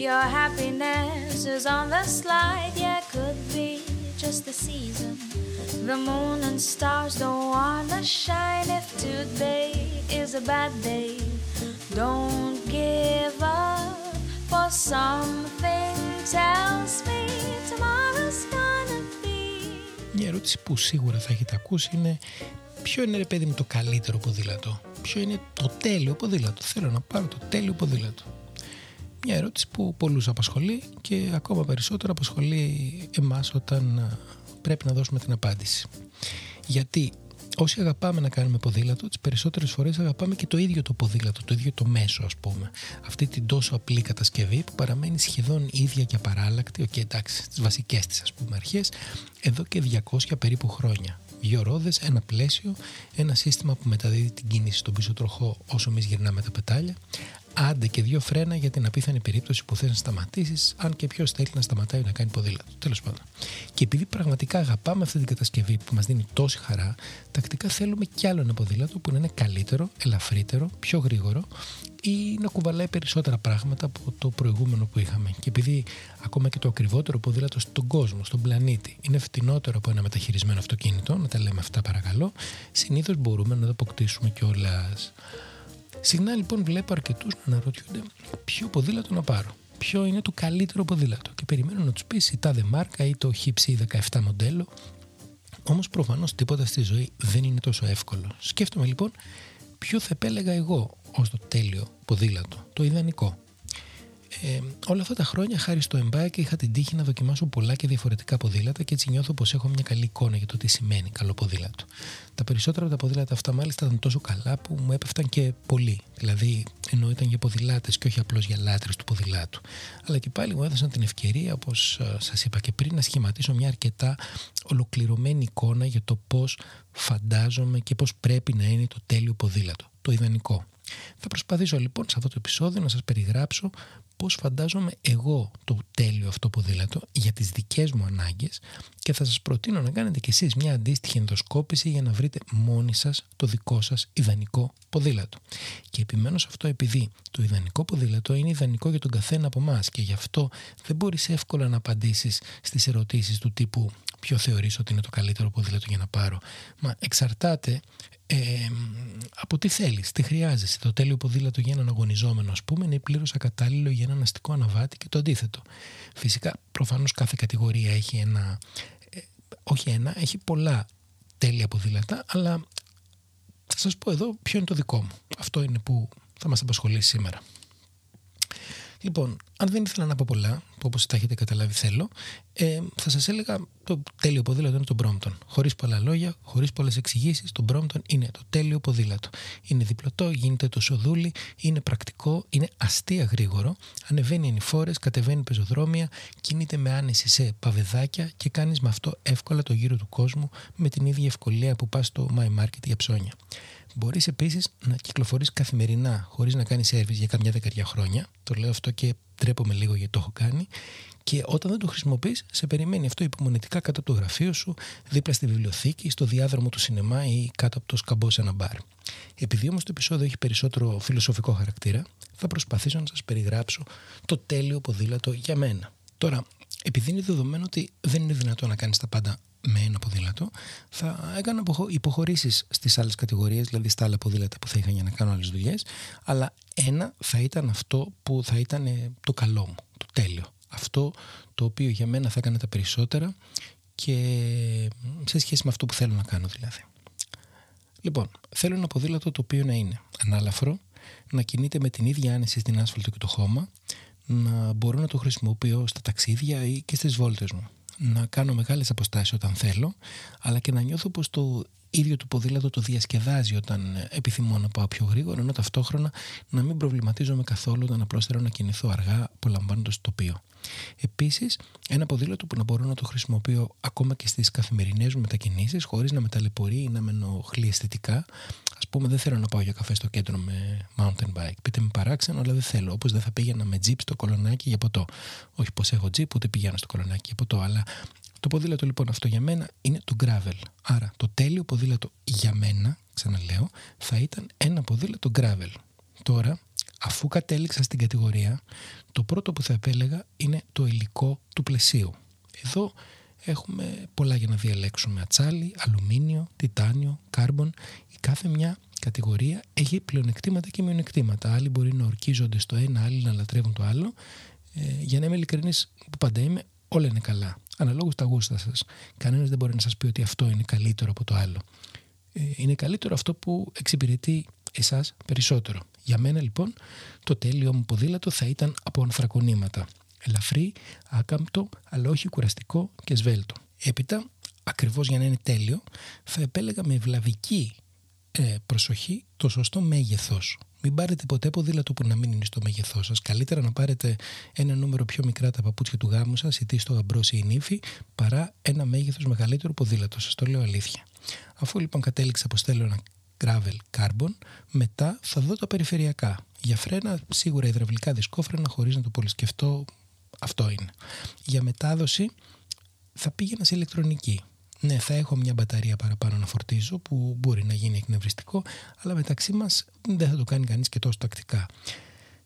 your happiness is on the slide. Yeah, could be just the season. The moon and stars don't wanna shine. If today is a bad day, don't give up. For something tells me tomorrow's gonna be. Μια ερώτηση που σίγουρα θα έχετε ακούσει είναι ποιο είναι ρε παιδί μου το καλύτερο ποδήλατο. Ποιο είναι το τέλειο ποδήλατο. Θέλω να πάρω το τέλειο ποδήλατο. Μια ερώτηση που πολλούς απασχολεί και ακόμα περισσότερο απασχολεί εμάς όταν α, πρέπει να δώσουμε την απάντηση. Γιατί όσοι αγαπάμε να κάνουμε ποδήλατο, τις περισσότερες φορές αγαπάμε και το ίδιο το ποδήλατο, το ίδιο το μέσο ας πούμε. Αυτή την τόσο απλή κατασκευή που παραμένει σχεδόν ίδια και απαράλλακτη, και εντάξει, τις βασικές της ας πούμε αρχές, εδώ και 200 περίπου χρόνια. Δύο ρόδες, ένα πλαίσιο, ένα σύστημα που μεταδίδει την κίνηση στον πίσω τροχό όσο εμείς γυρνάμε τα πετάλια, άντε και δύο φρένα για την απίθανη περίπτωση που θες να σταματήσεις, αν και ποιος θέλει να σταματάει να κάνει ποδήλατο. Τέλος πάντων. Και επειδή πραγματικά αγαπάμε αυτή την κατασκευή που μας δίνει τόση χαρά, τακτικά θέλουμε κι άλλο ένα ποδήλατο που να είναι καλύτερο, ελαφρύτερο, πιο γρήγορο ή να κουβαλάει περισσότερα πράγματα από το προηγούμενο που είχαμε. Και επειδή ακόμα και το ακριβότερο ποδήλατο στον κόσμο, στον πλανήτη, είναι φτηνότερο από ένα μεταχειρισμένο αυτοκίνητο, να τα λέμε αυτά παρακαλώ, συνήθως μπορούμε να το αποκτήσουμε κιόλας. Συχνά λοιπόν βλέπω αρκετούς να αναρωτιούνται ποιο ποδήλατο να πάρω. Ποιο είναι το καλύτερο ποδήλατο. Και περιμένω να τους πεις η τάδε μάρκα ή το χύψη 17 μοντέλο. Όμως προφανώς τίποτα στη ζωή δεν είναι τόσο εύκολο. Σκέφτομαι λοιπόν ποιο θα επέλεγα εγώ ως το τέλειο ποδήλατο, το ιδανικό. Ε, όλα αυτά τα χρόνια, χάρη στο Embark, είχα την τύχη να δοκιμάσω πολλά και διαφορετικά ποδήλατα και έτσι νιώθω πως έχω μια καλή εικόνα για το τι σημαίνει καλό ποδήλατο. Τα περισσότερα από τα ποδήλατα αυτά, μάλιστα, ήταν τόσο καλά που μου έπεφταν και πολύ. Δηλαδή, ενώ ήταν για ποδηλάτες και όχι απλώς για λάτρες του ποδηλάτου. Αλλά και πάλι μου έδωσαν την ευκαιρία, όπως σας είπα και πριν, να σχηματίσω μια αρκετά ολοκληρωμένη εικόνα για το πώς φαντάζομαι και πώς πρέπει να είναι το τέλειο ποδήλατο. Το ιδανικό. Θα προσπαθήσω λοιπόν σε αυτό το επεισόδιο να σας περιγράψω πώς φαντάζομαι εγώ το τέλειο αυτό ποδήλατο για τις δικές μου ανάγκες και θα σας προτείνω να κάνετε κι εσείς μια αντίστοιχη ενδοσκόπηση για να βρείτε μόνοι σας το δικό σας ιδανικό ποδήλατο. Και επιμένω σε αυτό επειδή το ιδανικό ποδήλατο είναι ιδανικό για τον καθένα από εμάς και γι' αυτό δεν μπορείς εύκολα να απαντήσεις στις ερωτήσεις του τύπου ποιο θεωρείς ότι είναι το καλύτερο ποδήλατο για να πάρω. Μα εξαρτάται ε, από τι θέλεις, τι χρειάζεσαι; Το τέλειο ποδήλατο για έναν αγωνιζόμενο, ας πούμε, είναι πλήρως ακατάλληλο για έναν αστικό αναβάτη και το αντίθετο. Φυσικά, προφανώς κάθε κατηγορία έχει ένα. Ε, όχι ένα, έχει πολλά τέλεια ποδήλατα, αλλά θα σας πω εδώ ποιο είναι το δικό μου. Αυτό είναι που θα μας απασχολήσει σήμερα. Λοιπόν, αν δεν ήθελα να πω πολλά, που όπως τα έχετε καταλάβει θέλω, ε, θα σας έλεγα το τέλειο ποδήλατο είναι το Brompton. Χωρίς πολλά λόγια, χωρίς πολλές εξηγήσεις, το Brompton είναι το τέλειο ποδήλατο. Είναι διπλωτό, γίνεται το σοδούλι, είναι πρακτικό, είναι αστεία γρήγορο, ανεβαίνει ανηφόρε, κατεβαίνει πεζοδρόμια, κινείται με άνεση σε παβεδάκια και κάνεις με αυτό εύκολα το γύρο του κόσμου με την ίδια ευκολία που πας στο My Market για ψώνια. Μπορείς επίσης να κυκλοφορείς καθημερινά χωρίς να κάνεις σερβις για καμιά δεκαετία χρόνια. Το λέω αυτό και τρέπομαι λίγο γιατί το έχω κάνει. Και όταν δεν το χρησιμοποιείς, σε περιμένει αυτό υπομονετικά κάτω από το γραφείο σου, δίπλα στη βιβλιοθήκη, στο διάδρομο του σινεμά ή κάτω από το σκαμπό σε ένα μπαρ. Επειδή όμως το επεισόδιο έχει περισσότερο φιλοσοφικό χαρακτήρα, θα προσπαθήσω να σας περιγράψω το τέλειο ποδήλατο για μένα. Τώρα, επειδή είναι δεδομένο ότι δεν είναι δυνατό να κάνεις τα πάντα με ένα ποδήλατο, θα έκανα υποχωρήσεις στις άλλες κατηγορίες, δηλαδή στα άλλα ποδήλατα που θα είχα για να κάνω άλλες δουλειές. Αλλά ένα θα ήταν αυτό που θα ήταν ε, το καλό μου, το τέλειο. Αυτό το οποίο για μένα θα έκανε τα περισσότερα και σε σχέση με αυτό που θέλω να κάνω δηλαδή. Λοιπόν, θέλω ένα ποδήλατο το οποίο να είναι ανάλαφρο, να κινείται με την ίδια άνεση στην άσφαλτο και το χώμα, να μπορώ να το χρησιμοποιώ στα ταξίδια ή και στις βόλτες μου να κάνω μεγάλες αποστάσεις όταν θέλω, αλλά και να νιώθω πως το ίδιο του ποδήλατο το διασκεδάζει όταν επιθυμώ να πάω πιο γρήγορα, ενώ ταυτόχρονα να μην προβληματίζομαι καθόλου όταν απλώς θέλω να κινηθώ αργά, απολαμβάνοντας το τοπίο. Επίσης, ένα ποδήλατο που να μπορώ να το χρησιμοποιώ ακόμα και στις καθημερινές μου μετακινήσεις, χωρίς να με ταλαιπωρεί ή να με ενοχλεί αισθητικά. Α πούμε, δεν θέλω να πάω για καφέ στο κέντρο με mountain bike. Πείτε με παράξενο, αλλά δεν θέλω. Όπως δεν θα πήγαινα με jeep στο κολονάκι για ποτό. Όχι πως έχω jeep, ούτε πηγαίνω στο κολονάκι για ποτό, αλλά το ποδήλατο λοιπόν αυτό για μένα είναι το gravel. Άρα το τέλειο ποδήλατο για μένα, ξαναλέω, θα ήταν ένα ποδήλατο gravel. Τώρα, αφού κατέληξα στην κατηγορία, το πρώτο που θα επέλεγα είναι το υλικό του πλαισίου. Εδώ έχουμε πολλά για να διαλέξουμε. Ατσάλι, αλουμίνιο, τιτάνιο, κάρμπον. Η κάθε μια κατηγορία έχει πλεονεκτήματα και μειονεκτήματα. Άλλοι μπορεί να ορκίζονται στο ένα, άλλοι να λατρεύουν το άλλο. Ε, για να είμαι ειλικρινής που πάντα είμαι, όλα είναι καλά. Αναλόγως τα γούστα σας. Κανένας δεν μπορεί να σας πει ότι αυτό είναι καλύτερο από το άλλο. Ε, είναι καλύτερο αυτό που εξυπηρετεί εσάς περισσότερο. Για μένα λοιπόν το τέλειο μου ποδήλατο θα ήταν από ανθρακονήματα. Ελαφρύ, άκαμπτο, αλλά όχι κουραστικό και σβέλτο. Έπειτα, ακριβώς για να είναι τέλειο, θα επέλεγα με ευλαβική ε, προσοχή το σωστό μέγεθος μην πάρετε ποτέ ποδήλατο που να μην είναι στο μέγεθός σας. Καλύτερα να πάρετε ένα νούμερο πιο μικρά τα παπούτσια του γάμου σας, ή τι στο γαμπρό ή η νύφη, παρά ένα μέγεθος μεγαλύτερο ποδήλατο. Σας το λέω αλήθεια. Αφού λοιπόν κατέληξα πως θέλω ένα gravel carbon, μετά θα δω τα περιφερειακά. Για φρένα, σίγουρα υδραυλικά δισκόφρενα, χωρίς να το πολυσκεφτώ, αυτό είναι. Για μετάδοση, θα πήγαινα σε ηλεκτρονική ναι, θα έχω μια μπαταρία παραπάνω να φορτίζω που μπορεί να γίνει εκνευριστικό, αλλά μεταξύ μας δεν θα το κάνει κανείς και τόσο τακτικά.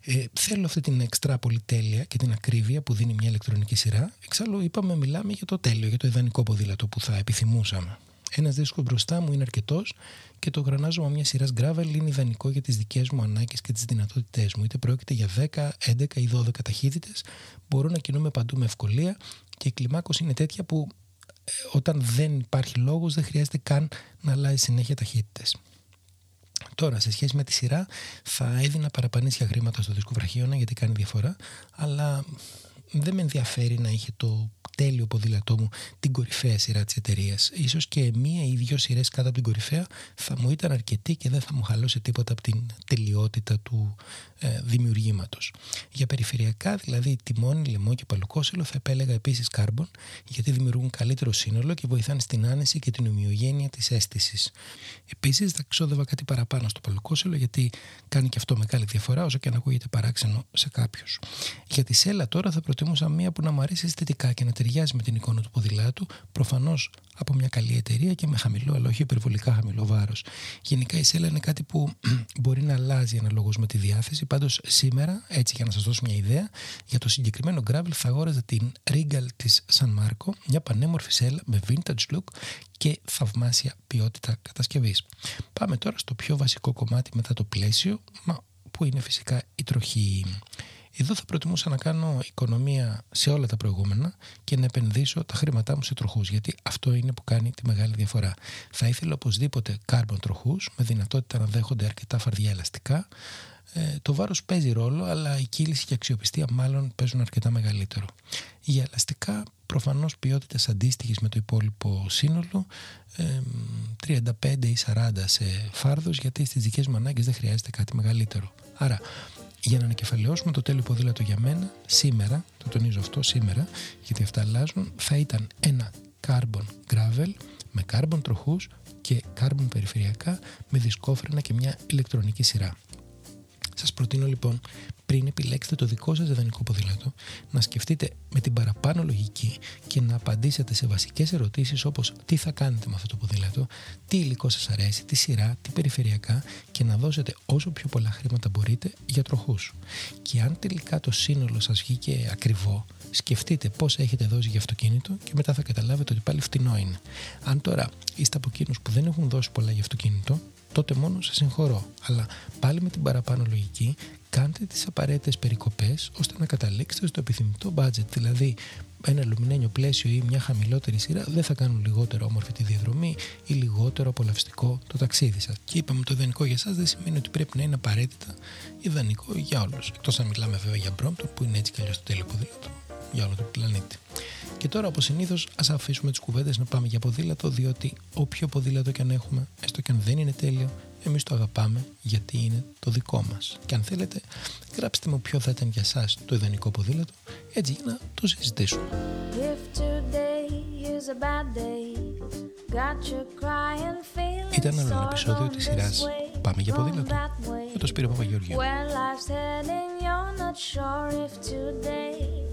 Ε, θέλω αυτή την εξτρά πολυτέλεια και την ακρίβεια που δίνει μια ηλεκτρονική σειρά. Εξάλλου, είπαμε, μιλάμε για το τέλειο, για το ιδανικό ποδήλατο που θα επιθυμούσαμε. Ένας δίσκος μπροστά μου είναι αρκετός και το γρανάζωμα μιας σειράς gravel είναι ιδανικό για τις δικές μου ανάγκες και τις δυνατότητές μου. Είτε πρόκειται για 10, 11 ή 12 ταχύτητες, μπορώ να κινούμε παντού με ευκολία και η κλιμάκωση είναι τέτοια που όταν δεν υπάρχει λόγος δεν χρειάζεται καν να αλλάζει συνέχεια ταχύτητες. Τώρα, σε σχέση με τη σειρά, θα έδινα παραπανήσια χρήματα στο δίσκο βραχίωνα γιατί κάνει διαφορά, αλλά δεν με ενδιαφέρει να είχε το τέλειο ποδήλατό μου την κορυφαία σειρά της εταιρείας. σω και μία ή δύο σειρές κάτω από την κορυφαία θα μου ήταν αρκετή και δεν θα μου χαλώσει τίποτα από την τελειότητα του ε, δημιουργήματος. Για περιφερειακά, δηλαδή τιμόνι, λαιμό και παλουκόσυλο, θα επέλεγα επίσης κάρμπον, γιατί δημιουργούν καλύτερο σύνολο και βοηθάνε στην άνεση και την ομοιογένεια της αίσθησης. Επίσης, θα ξόδευα κάτι παραπάνω στο παλουκόσυλο, γιατί κάνει και αυτό μεγάλη διαφορά, όσο και αν ακούγεται παράξενο σε κάποιους. Για τη σέλα τώρα θα προτιμούσα μία που να μου αρέσει αισθητικά και να ταιριάζει με την εικόνα του ποδηλάτου, προφανώς από μια καλή εταιρεία και με χαμηλό, αλλά όχι υπερβολικά χαμηλό βάρος. Γενικά η σέλα είναι κάτι που μπορεί να αλλάζει αναλόγως με τη διάθεση. Πάντως σήμερα, έτσι για να σας δώσω μια ιδέα, για το συγκεκριμένο gravel θα αγόραζα την Regal της San Marco, μια πανέμορφη σέλα με vintage look και θαυμάσια ποιότητα κατασκευής. Πάμε τώρα στο πιο βασικό κομμάτι μετά το πλαίσιο, που είναι φυσικά η τροχή. Εδώ θα προτιμούσα να κάνω οικονομία σε όλα τα προηγούμενα και να επενδύσω τα χρήματά μου σε τροχούς, γιατί αυτό είναι που κάνει τη μεγάλη διαφορά. Θα ήθελα οπωσδήποτε carbon τροχούς με δυνατότητα να δέχονται αρκετά φαρδιά ελαστικά. Ε, το βάρος παίζει ρόλο, αλλά η κύληση και η αξιοπιστία μάλλον παίζουν αρκετά μεγαλύτερο. Για ελαστικά, προφανώς ποιότητες αντίστοιχες με το υπόλοιπο σύνολο, ε, 35 ή 40 σε φάρδος, γιατί στις δικές μου ανάγκες δεν χρειάζεται κάτι μεγαλύτερο. Άρα, για να ανακεφαλαιώσουμε το τέλειο ποδήλατο για μένα, σήμερα, το τονίζω αυτό σήμερα, γιατί αυτά αλλάζουν, θα ήταν ένα carbon gravel με carbon τροχούς και carbon περιφερειακά με δισκόφρενα και μια ηλεκτρονική σειρά. Σας προτείνω λοιπόν πριν επιλέξετε το δικό σας ιδανικό ποδήλατο να σκεφτείτε με την παραπάνω λογική και να απαντήσετε σε βασικές ερωτήσεις όπως τι θα κάνετε με αυτό το ποδήλατο, τι υλικό σας αρέσει, τι σειρά, τι περιφερειακά και να δώσετε όσο πιο πολλά χρήματα μπορείτε για τροχούς. Και αν τελικά το σύνολο σας βγήκε ακριβό, σκεφτείτε πώς έχετε δώσει για αυτοκίνητο και μετά θα καταλάβετε ότι πάλι φτηνό είναι. Αν τώρα είστε από εκείνους που δεν έχουν δώσει πολλά για αυτοκίνητο, τότε μόνο σας συγχωρώ. Αλλά πάλι με την παραπάνω λογική κάντε τις απαραίτητες περικοπές ώστε να καταλήξετε στο επιθυμητό budget. Δηλαδή ένα αλουμινένιο πλαίσιο ή μια χαμηλότερη σειρά δεν θα κάνουν λιγότερο όμορφη τη διαδρομή ή λιγότερο απολαυστικό το ταξίδι σας. Και είπαμε το ιδανικό για εσάς δεν σημαίνει ότι πρέπει να είναι απαραίτητα ιδανικό για όλους. Εκτός αν μιλάμε βέβαια για Μπρόμπτον που είναι έτσι κι αλλιώς το τέλειο ποδήλατο για όλο τον πλανήτη. Και τώρα, όπως συνήθως, ας αφήσουμε τις κουβέντες να πάμε για ποδήλατο, διότι όποιο ποδήλατο και αν έχουμε, έστω και αν δεν είναι τέλειο, εμείς το αγαπάμε γιατί είναι το δικό μας. Και αν θέλετε, γράψτε μου ποιο θα ήταν για εσά το ιδανικό ποδήλατο, έτσι για να το συζητήσουμε. Ήταν ένα επεισόδιο της σειράς Πάμε για ποδήλατο με το Σπύρο Παπαγεωργίου.